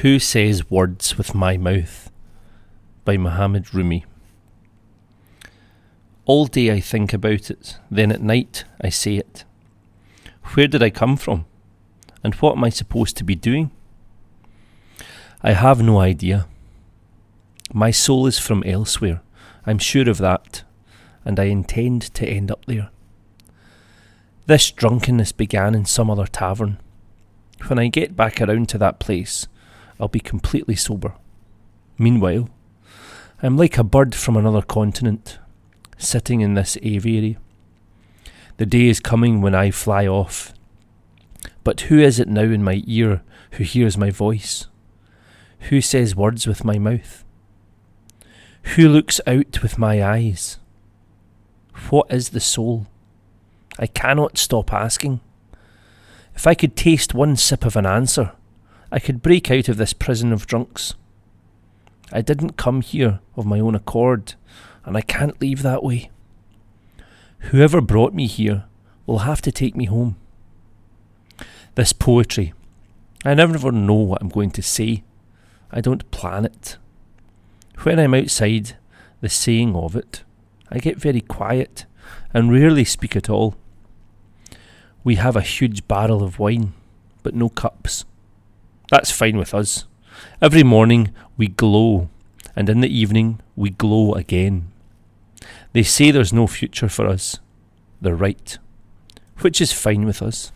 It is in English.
Who Says Words with My Mouth by Muhammad Rumi. All day I think about it, then at night I say it. Where did I come from? And what am I supposed to be doing? I have no idea. My soul is from elsewhere, I'm sure of that, and I intend to end up there. This drunkenness began in some other tavern. When I get back around to that place, I'll be completely sober. Meanwhile, I'm like a bird from another continent, sitting in this aviary. The day is coming when I fly off. But who is it now in my ear who hears my voice? Who says words with my mouth? Who looks out with my eyes? What is the soul? I cannot stop asking. If I could taste one sip of an answer, I could break out of this prison of drunks. I didn't come here of my own accord, and I can't leave that way. Whoever brought me here will have to take me home. This poetry, I never know what I'm going to say. I don't plan it. When I'm outside the saying of it, I get very quiet and rarely speak at all. We have a huge barrel of wine, but no cups. That's fine with us. Every morning we glow, and in the evening we glow again. They say there's no future for us. They're right, which is fine with us.